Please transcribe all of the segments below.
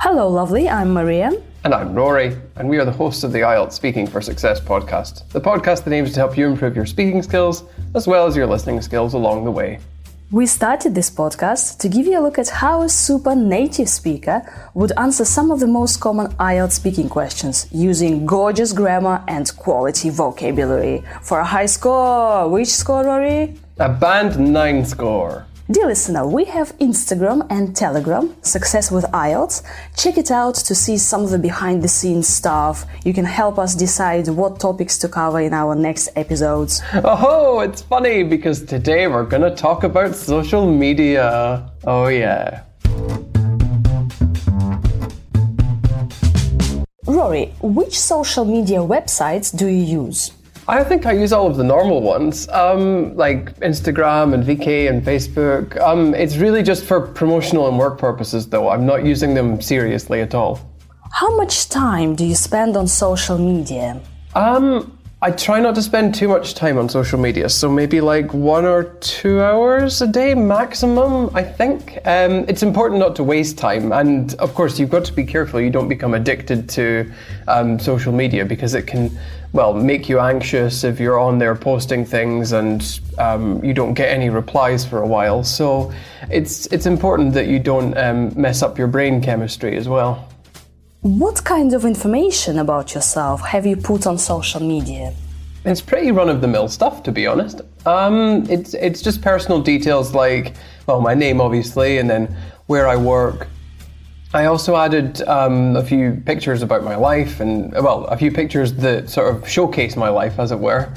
Hello, lovely. I'm Maria. And I'm Rory, and we are the hosts of the IELTS Speaking for Success podcast, the podcast that aims to help you improve your speaking skills as well as your listening skills along the way. We started this podcast to give you a look at how a super native speaker would answer some of the most common IELTS speaking questions using gorgeous grammar and quality vocabulary. For a high score, which score, Rory? A band 9 score. Dear listener, we have Instagram and Telegram, Success with IELTS. Check it out to see some of the behind the scenes stuff. You can help us decide what topics to cover in our next episodes. Oh, it's funny because today we're going to talk about social media. Oh, yeah. Rory, which social media websites do you use? I think I use all of the normal ones, um, like Instagram and VK and Facebook. Um, it's really just for promotional and work purposes, though. I'm not using them seriously at all. How much time do you spend on social media? Um, I try not to spend too much time on social media, so maybe like one or two hours a day maximum, I think. Um, it's important not to waste time, and of course, you've got to be careful you don't become addicted to um, social media because it can, well, make you anxious if you're on there posting things and um, you don't get any replies for a while. So it's it's important that you don't um, mess up your brain chemistry as well. What kind of information about yourself have you put on social media? It's pretty run of the mill stuff, to be honest. Um, it's it's just personal details like, well, my name obviously, and then where I work. I also added um, a few pictures about my life, and well, a few pictures that sort of showcase my life, as it were.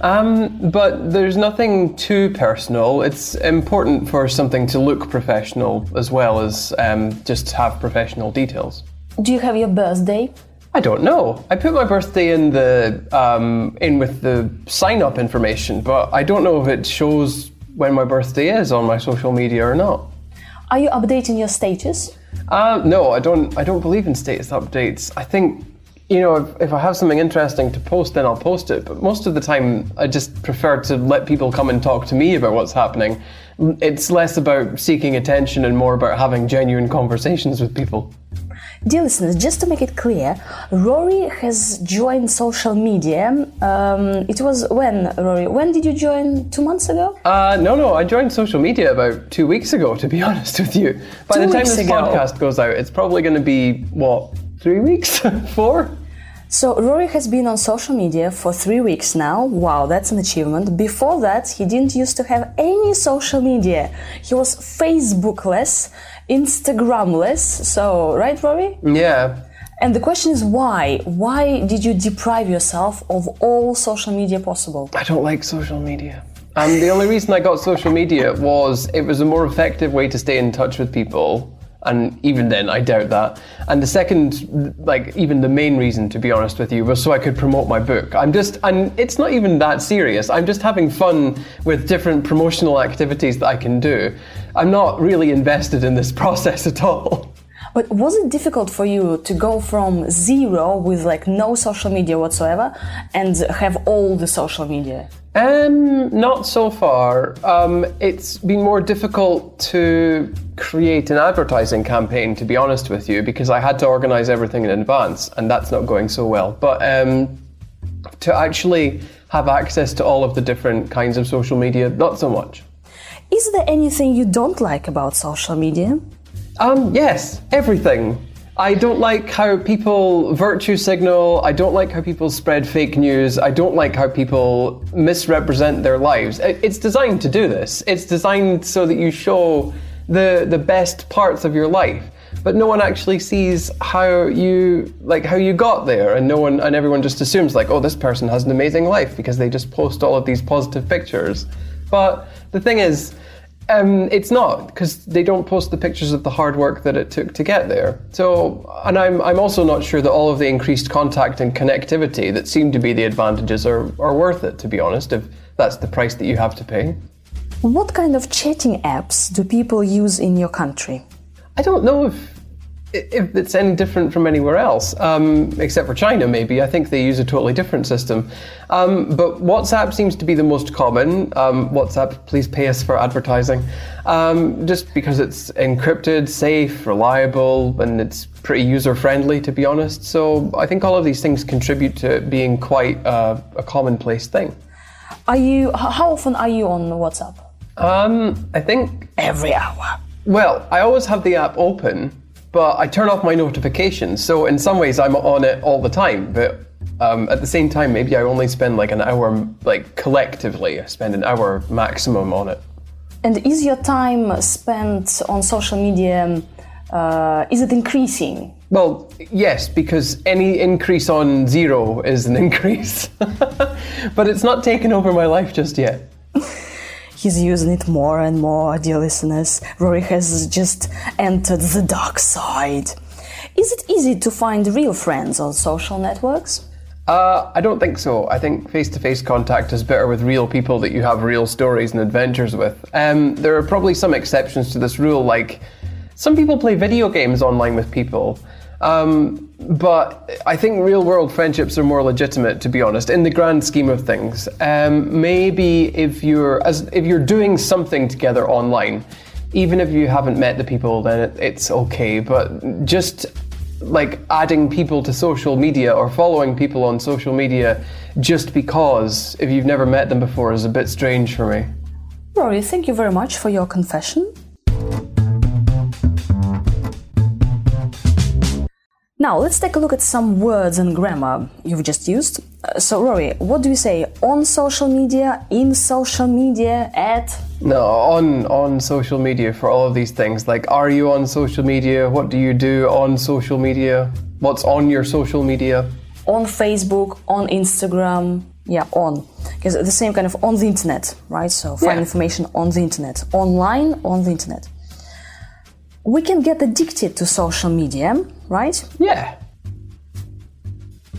Um, but there's nothing too personal. It's important for something to look professional as well as um, just have professional details. Do you have your birthday? I don't know. I put my birthday in the um, in with the sign up information, but I don't know if it shows when my birthday is on my social media or not. Are you updating your status? Uh, no, I don't. I don't believe in status updates. I think you know if, if I have something interesting to post, then I'll post it. But most of the time, I just prefer to let people come and talk to me about what's happening. It's less about seeking attention and more about having genuine conversations with people. Dear listeners, just to make it clear, Rory has joined social media. Um, it was when, Rory? When did you join? Two months ago? Uh, no, no, I joined social media about two weeks ago, to be honest with you. By Two the time this ago. podcast goes out, it's probably going to be, what, three weeks? Four? So, Rory has been on social media for three weeks now. Wow, that's an achievement. Before that, he didn't used to have any social media. He was Facebookless, Instagramless. So, right, Rory? Yeah. And the question is why? Why did you deprive yourself of all social media possible? I don't like social media. And the only reason I got social media was it was a more effective way to stay in touch with people. And even then, I doubt that. And the second, like, even the main reason, to be honest with you, was so I could promote my book. I'm just, and it's not even that serious. I'm just having fun with different promotional activities that I can do. I'm not really invested in this process at all. But was it difficult for you to go from zero with like no social media whatsoever and have all the social media? Um, not so far. Um, it's been more difficult to create an advertising campaign, to be honest with you, because I had to organize everything in advance, and that's not going so well. But um, to actually have access to all of the different kinds of social media, not so much. Is there anything you don't like about social media? Um, yes, everything. I don't like how people virtue signal. I don't like how people spread fake news. I don't like how people misrepresent their lives. It's designed to do this. It's designed so that you show the the best parts of your life, but no one actually sees how you like how you got there, and no one and everyone just assumes like, oh, this person has an amazing life because they just post all of these positive pictures. But the thing is, um, it's not because they don't post the pictures of the hard work that it took to get there. So, and I'm, I'm also not sure that all of the increased contact and connectivity that seem to be the advantages are, are worth it, to be honest, if that's the price that you have to pay. What kind of chatting apps do people use in your country? I don't know if if it's any different from anywhere else, um, except for China, maybe. I think they use a totally different system. Um, but WhatsApp seems to be the most common. Um, WhatsApp, please pay us for advertising. Um, just because it's encrypted, safe, reliable, and it's pretty user friendly, to be honest. So I think all of these things contribute to it being quite uh, a commonplace thing. Are you? How often are you on WhatsApp? Um, I think Every hour. Well, I always have the app open, but I turn off my notifications. So in some ways, I'm on it all the time. But um, at the same time, maybe I only spend like an hour, like collectively, I spend an hour maximum on it. And is your time spent on social media? Uh, is it increasing? Well, yes, because any increase on zero is an increase. but it's not taken over my life just yet. He's using it more and more, dear listeners. Rory has just entered the dark side. Is it easy to find real friends on social networks? Uh, I don't think so. I think face to face contact is better with real people that you have real stories and adventures with. Um, there are probably some exceptions to this rule, like some people play video games online with people. Um, but I think real world friendships are more legitimate, to be honest, in the grand scheme of things. Um, maybe if you're as if you're doing something together online, even if you haven't met the people, then it, it's okay. But just like adding people to social media or following people on social media just because if you've never met them before is a bit strange for me. Rory, thank you very much for your confession. Now, let's take a look at some words and grammar you've just used. Uh, so, Rory, what do we say? On social media, in social media, at? No, on on social media for all of these things. Like, are you on social media? What do you do on social media? What's on your social media? On Facebook, on Instagram. Yeah, on. Because the same kind of on the internet, right? So, find Yeah. information on the internet. Online, on the internet. We can get addicted to social media, right? Yeah.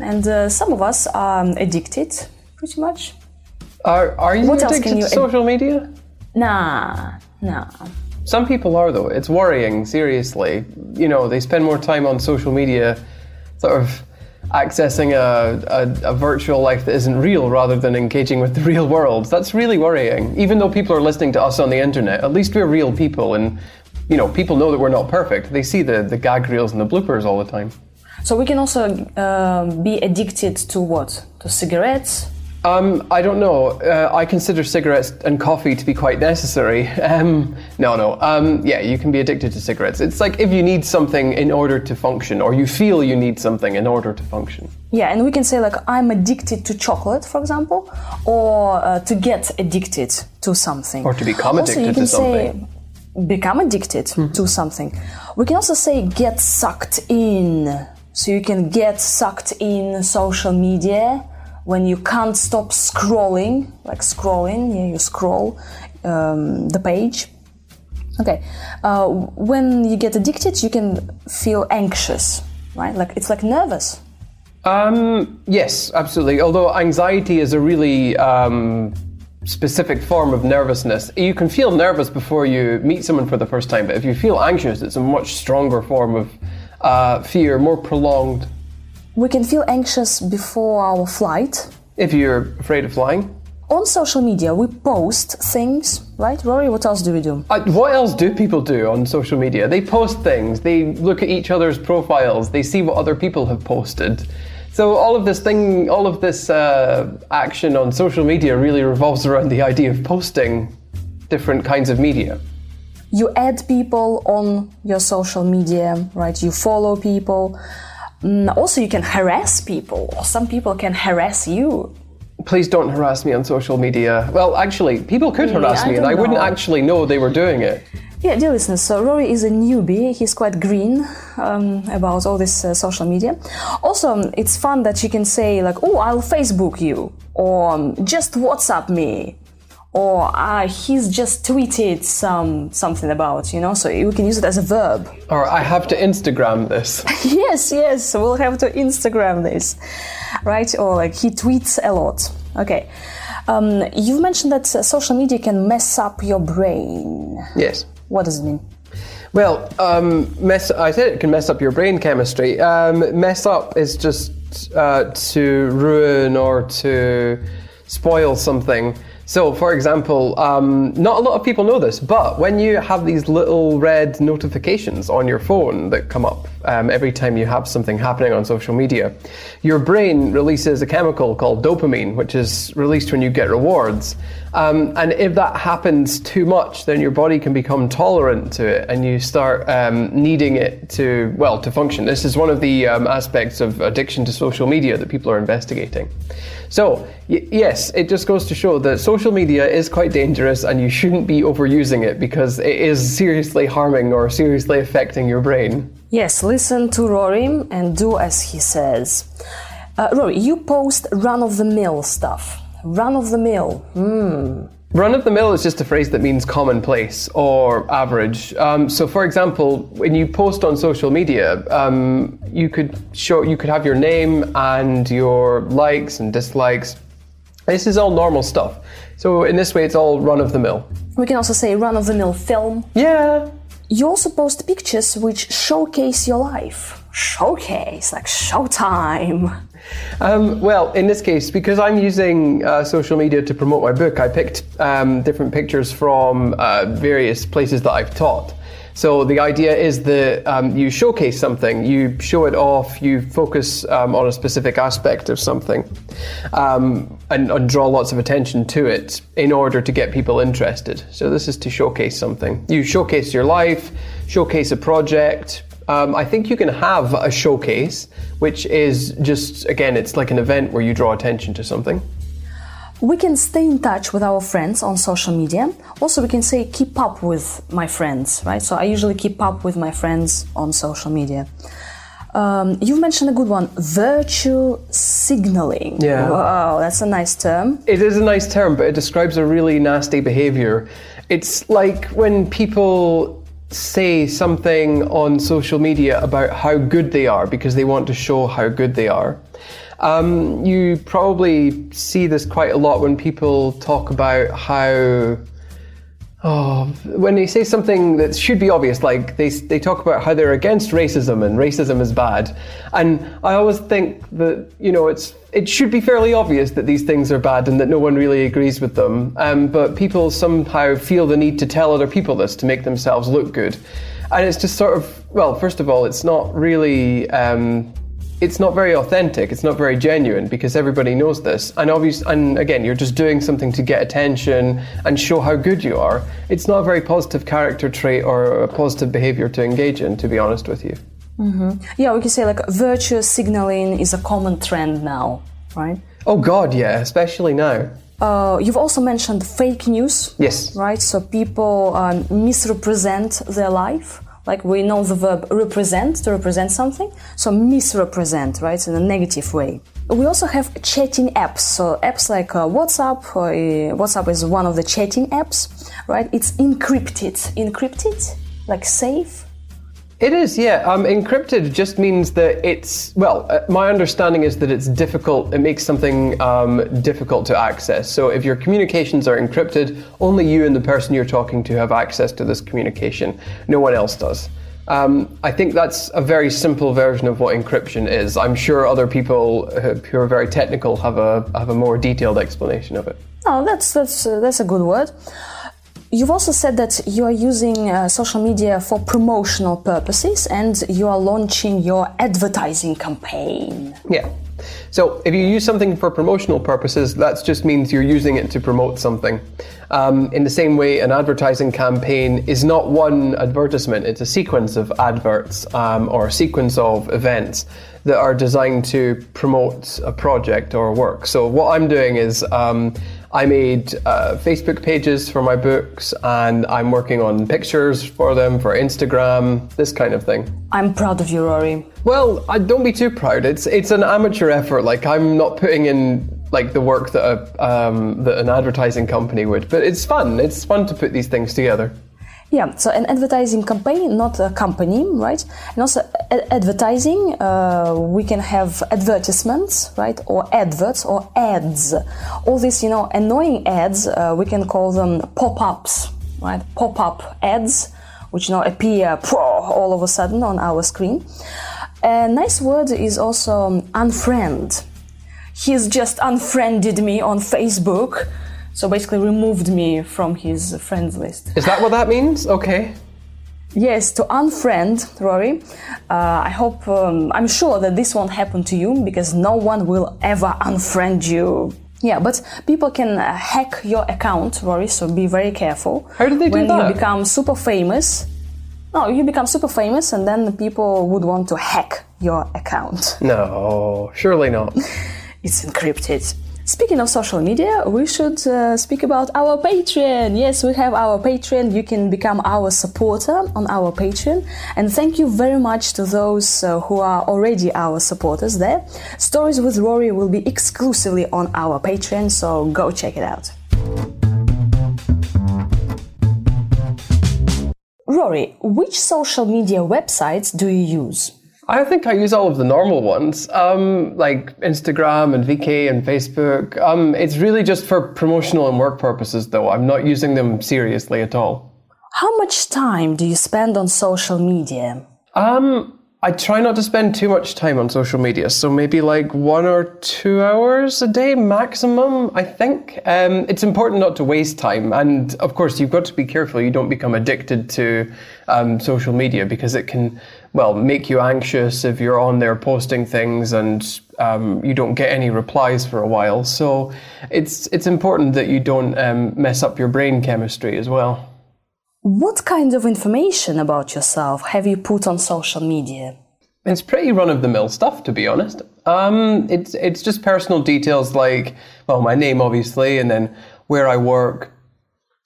And uh, some of us are addicted, pretty much. Are are you What addicted you to social media? Nah, nah. Some people are though. It's worrying, seriously. You know, they spend more time on social media sort of accessing a, a, a virtual life that isn't real rather than engaging with the real world. That's really worrying. Even though people are listening to us on the internet, at least we're real people and you know, people know that we're not perfect. They see the, the gag reels and the bloopers all the time. So we can also um, be addicted to what? To cigarettes? Um, I don't know. Uh, I consider cigarettes and coffee to be quite necessary. Um, no, no. Um, yeah, you can be addicted to cigarettes. It's like if you need something in order to function, or you feel you need something in order to function. Yeah, and we can say like I'm addicted to chocolate, for example, or uh, to get addicted to something, Or to become also, you addicted can to something. Say, become addicted to something. We can also say get sucked in. So you can get sucked in social media when you can't stop scrolling, like scrolling. Yeah, you scroll um, the page. Okay, uh, when you get addicted, you can feel anxious, right? Like it's like nervous. Um, yes, absolutely. Although anxiety is a really um, specific form of nervousness. You can feel nervous before you meet someone for the first time, but if you feel anxious, it's a much stronger form of uh, fear, more prolonged. We can feel anxious before our flight. If you're afraid of flying. On social media, we post things, right? Rory, what else do we do? Uh, what else do people do on social media? They post things, they look at each other's profiles, they see what other people have posted. So all of this thing, all of this uh, action on social media really revolves around the idea of posting different kinds of media. You add people on your social media, right? You follow people. Mm, also, you can harass people, or some people can harass you. Please don't harass me on social media. Well, actually, people could harass I me and I wouldn't actually know they were doing it. Yeah, dear listeners, so Rory is a newbie. He's quite green um, about all this uh, social media. Also, it's fun that you can say, like, oh, I'll Facebook you, or um, just WhatsApp me, or uh, he's just tweeted some something about, you know, so you can use it as a verb. Or I have to Instagram this. yes, yes, we'll have to Instagram this, right? Or like he tweets a lot. Okay. Um, you've mentioned that uh, social media can mess up your brain. yes. What does it mean? Well, um, mess. I said it can mess up your brain chemistry. Um, mess up is just uh, to ruin or to spoil something. So, for example, um, not a lot of people know this, but when you have these little red notifications on your phone that come up um, every time you have something happening on social media, your brain releases a chemical called dopamine, which is released when you get rewards. Um, and if that happens too much, then your body can become tolerant to it, and you start um, needing it to well to function. This is one of the um, aspects of addiction to social media that people are investigating. So y- yes, it just goes to show that social media is quite dangerous, and you shouldn't be overusing it because it is seriously harming or seriously affecting your brain. Yes, listen to Rory and do as he says. Uh, Rory, you post run of the mill stuff. Run of the mill. Hmm. Run of the mill is just a phrase that means commonplace or average. Um, so, for example, when you post on social media, um, you could show you could have your name and your likes and dislikes. This is all normal stuff. So, in this way, it's all run of the mill. We can also say run of the mill film. Yeah. You also post pictures which showcase your life. Showcase, like showtime. Um, well, in this case, because I'm using uh, social media to promote my book, I picked um, different pictures from uh, various places that I've taught. So the idea is that um, you showcase something, you show it off, you focus um, on a specific aspect of something, um, and, and, draw lots of attention to it in order to get people interested. So this is to showcase something. You showcase your life, showcase a project, um, I think you can have a showcase, which is just, again, it's like an event where you draw attention to something. We can stay in touch with our friends on social media. Also, we can say keep up with my friends, right? So I usually keep up with my friends on social media. Um, you mentioned a good one virtue signaling. Yeah. Wow, that's a nice term. It is a nice term, but it describes a really nasty behavior. It's like when people say something on social media about how good they are because they want to show how good they are. Um, you probably see this quite a lot when people talk about how Oh, when they say something that should be obvious, like they, they talk about how they're against racism and racism is bad. And I always think that, you know, it's, it should be fairly obvious that these things are bad and that no one really agrees with them. Um, but people somehow feel the need to tell other people this to make themselves look good. And it's just sort of, well, first of all, it's not really um, it's not very authentic. It's not very genuine because everybody knows this. And obviously, and again, you're just doing something to get attention and show how good you are. It's not a very positive character trait or a positive behavior to engage in, to be honest with you. Mm-hmm. Yeah, we can say like virtue signaling is a common trend now, right? Oh God, yeah, especially now. Uh, you've also mentioned fake news. Yes. Right. So people um, misrepresent their life like we know the verb represent to represent something, so misrepresent, right, in a negative way. We also have chatting apps. So apps like uh, WhatsApp. Uh, WhatsApp is one of the chatting apps, right? It's encrypted, encrypted, like safe. It is, yeah. Um, encrypted just means that it's, well, uh, my understanding is that it's difficult, it makes something um, difficult to access. So if your communications are encrypted, only you and the person you're talking to have access to this communication. No one else does. Um, I think that's a very simple version of what encryption is. I'm sure other people who are very technical have a, have a more detailed explanation of it. Oh, that's, that's, uh, that's a good word. You've also said that you are using uh, social media for promotional purposes and you are launching your advertising campaign. Yeah. So if you use something for promotional purposes, that just means you're using it to promote something. Um, in the same way, an advertising campaign is not one advertisement, it's a sequence of adverts um, or a sequence of events that are designed to promote a project or a work. So what I'm doing is um, I made uh, Facebook pages for my books and I'm working on pictures for them for Instagram, this kind of thing. I'm proud of you, Rory. Well, I don't be too proud. It's it's an amateur effort. Like I'm not putting in like the work that a, um, that an advertising company would, but it's fun. It's fun to put these things together. Yeah, so an advertising campaign, not a company, right? And also advertising, uh, we can have advertisements, right? Or adverts or ads. All these, you know, annoying ads, uh, we can call them pop-ups, right? Pop-up ads which you know appear all of a sudden on our screen. A nice word is also unfriend. He's just unfriended me on Facebook, so basically removed me from his friends list. Is that what that means? Okay. Yes, to unfriend Rory. Uh, I hope, um, I'm sure that this won't happen to you because no one will ever unfriend you. Yeah, but people can uh, hack your account, Rory, so be very careful. How do they do that? when you become super famous, no, you become super famous and then people would want to hack your account. No, surely not. It's encrypted. Speaking of social media, we should uh, speak about our Patreon. Yes, we have our Patreon. You can become our supporter on our Patreon. And thank you very much to those uh, who are already our supporters there. Stories with Rory will be exclusively on our Patreon, so go check it out. Rory, which social media websites do you use? I think I use all of the normal ones, um, like Instagram and VK and Facebook. Um, it's really just for promotional and work purposes, though. I'm not using them seriously at all. How much time do you spend on social media? Um, I try not to spend too much time on social media, so maybe like one or two hours a day maximum, I think. Um, it's important not to waste time, and of course, you've got to be careful you don't become addicted to um, social media because it can, well, make you anxious if you're on there posting things and um, you don't get any replies for a while. So it's it's important that you don't um, mess up your brain chemistry as well. What kind of information about yourself have you put on social media? It's pretty run of the mill stuff, to be honest. Um, it's it's just personal details like well, my name obviously, and then where I work.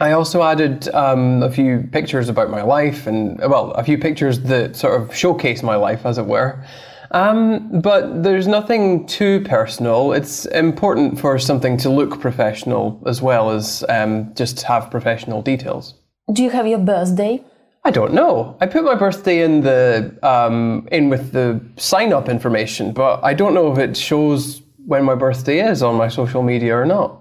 I also added um, a few pictures about my life, and well, a few pictures that sort of showcase my life, as it were. Um, but there's nothing too personal. It's important for something to look professional as well as um, just have professional details. Do you have your birthday? I don't know. I put my birthday in the um, in with the sign up information, but I don't know if it shows when my birthday is on my social media or not.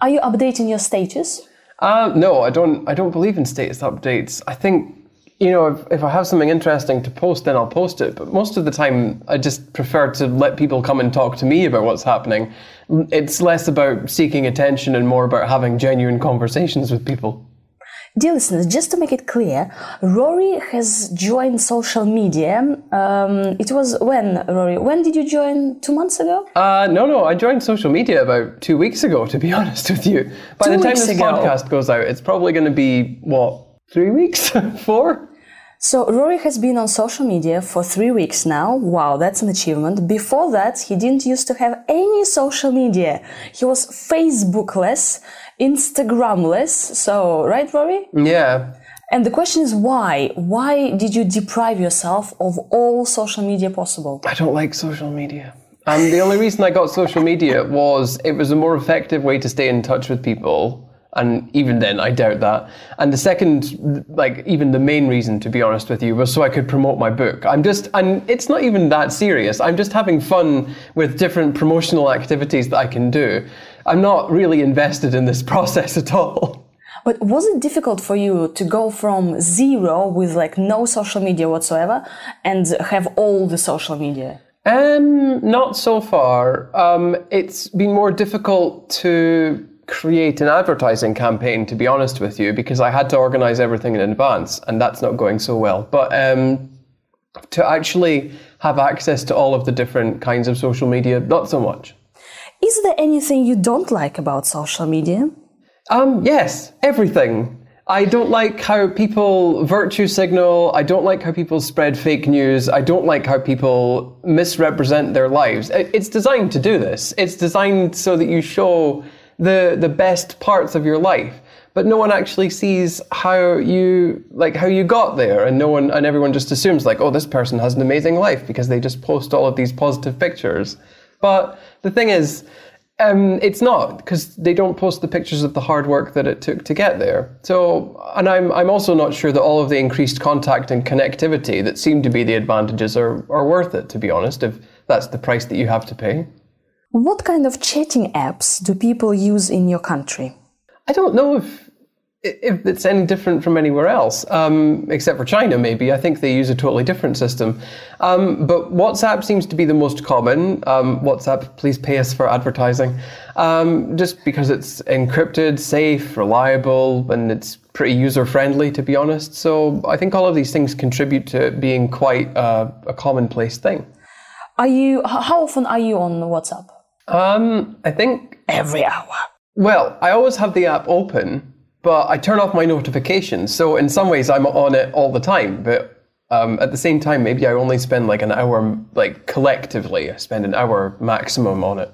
Are you updating your status? Um, no, I don't. I don't believe in status updates. I think you know if, if I have something interesting to post, then I'll post it. But most of the time, I just prefer to let people come and talk to me about what's happening. It's less about seeking attention and more about having genuine conversations with people. Dear listeners, just to make it clear, Rory has joined social media. Um, it was when, Rory? When did you join? Two months ago? Uh, no, no, I joined social media about two weeks ago, to be honest with you. By Two the time this ago. podcast goes out, it's probably going to be, what, three weeks? Four? So Rory has been on social media for three weeks now. Wow, that's an achievement. Before that, he didn't used to have any social media. He was Facebookless, Instagramless. So, right, Rory? Yeah. And the question is why? Why did you deprive yourself of all social media possible? I don't like social media. And the only reason I got social media was it was a more effective way to stay in touch with people. And even then, I doubt that. And the second, like, even the main reason, to be honest with you, was so I could promote my book. I'm just, and it's not even that serious. I'm just having fun with different promotional activities that I can do. I'm not really invested in this process at all. But was it difficult for you to go from zero with like no social media whatsoever and have all the social media? Um, not so far. Um, it's been more difficult to create an advertising campaign, to be honest with you, because I had to organize everything in advance, and that's not going so well. But um, to actually have access to all of the different kinds of social media, not so much. Is there anything you don't like about social media? Um, yes, everything. I don't like how people virtue signal. I don't like how people spread fake news. I don't like how people misrepresent their lives. It's designed to do this. It's designed so that you show the the best parts of your life, but no one actually sees how you like how you got there, and no one and everyone just assumes like, oh, this person has an amazing life because they just post all of these positive pictures. But the thing is, um, it's not because they don't post the pictures of the hard work that it took to get there. So, and I'm I'm also not sure that all of the increased contact and connectivity that seem to be the advantages are are worth it. To be honest, if that's the price that you have to pay. What kind of chatting apps do people use in your country? I don't know if if it's any different from anywhere else, um, except for China, maybe. I think they use a totally different system. Um, but WhatsApp seems to be the most common. Um, WhatsApp, please pay us for advertising. Um, just because it's encrypted, safe, reliable, and it's pretty user friendly, to be honest. So I think all of these things contribute to it being quite uh, a commonplace thing. Are you? How often are you on WhatsApp? Um, I think Every hour. Well, I always have the app open, but I turn off my notifications. So in some ways, I'm on it all the time. But um, at the same time, maybe I only spend like an hour, like collectively, I spend an hour maximum on it.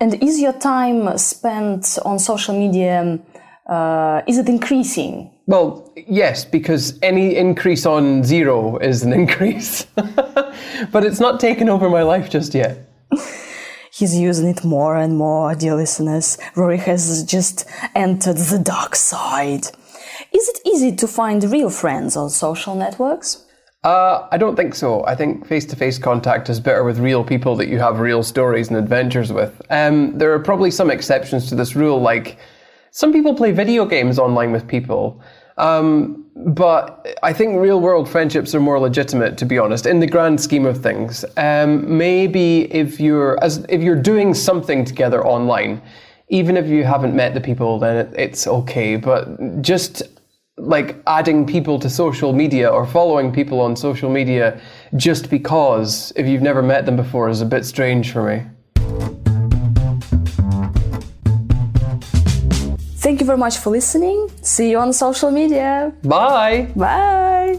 And is your time spent on social media? Uh, is it increasing? Well, yes, because any increase on zero is an increase. but it's not taken over my life just yet. He's using it more and more, dear listeners. Rory has just entered the dark side. Is it easy to find real friends on social networks? Uh, I don't think so. I think face to face contact is better with real people that you have real stories and adventures with. Um, there are probably some exceptions to this rule, like some people play video games online with people. Um, but I think real world friendships are more legitimate, to be honest, in the grand scheme of things. Um, maybe if you're as if you're doing something together online, even if you haven't met the people, then it, it's okay. But just like adding people to social media or following people on social media just because if you've never met them before is a bit strange for me. Thank you very much for listening. See you on social media. Bye. Bye.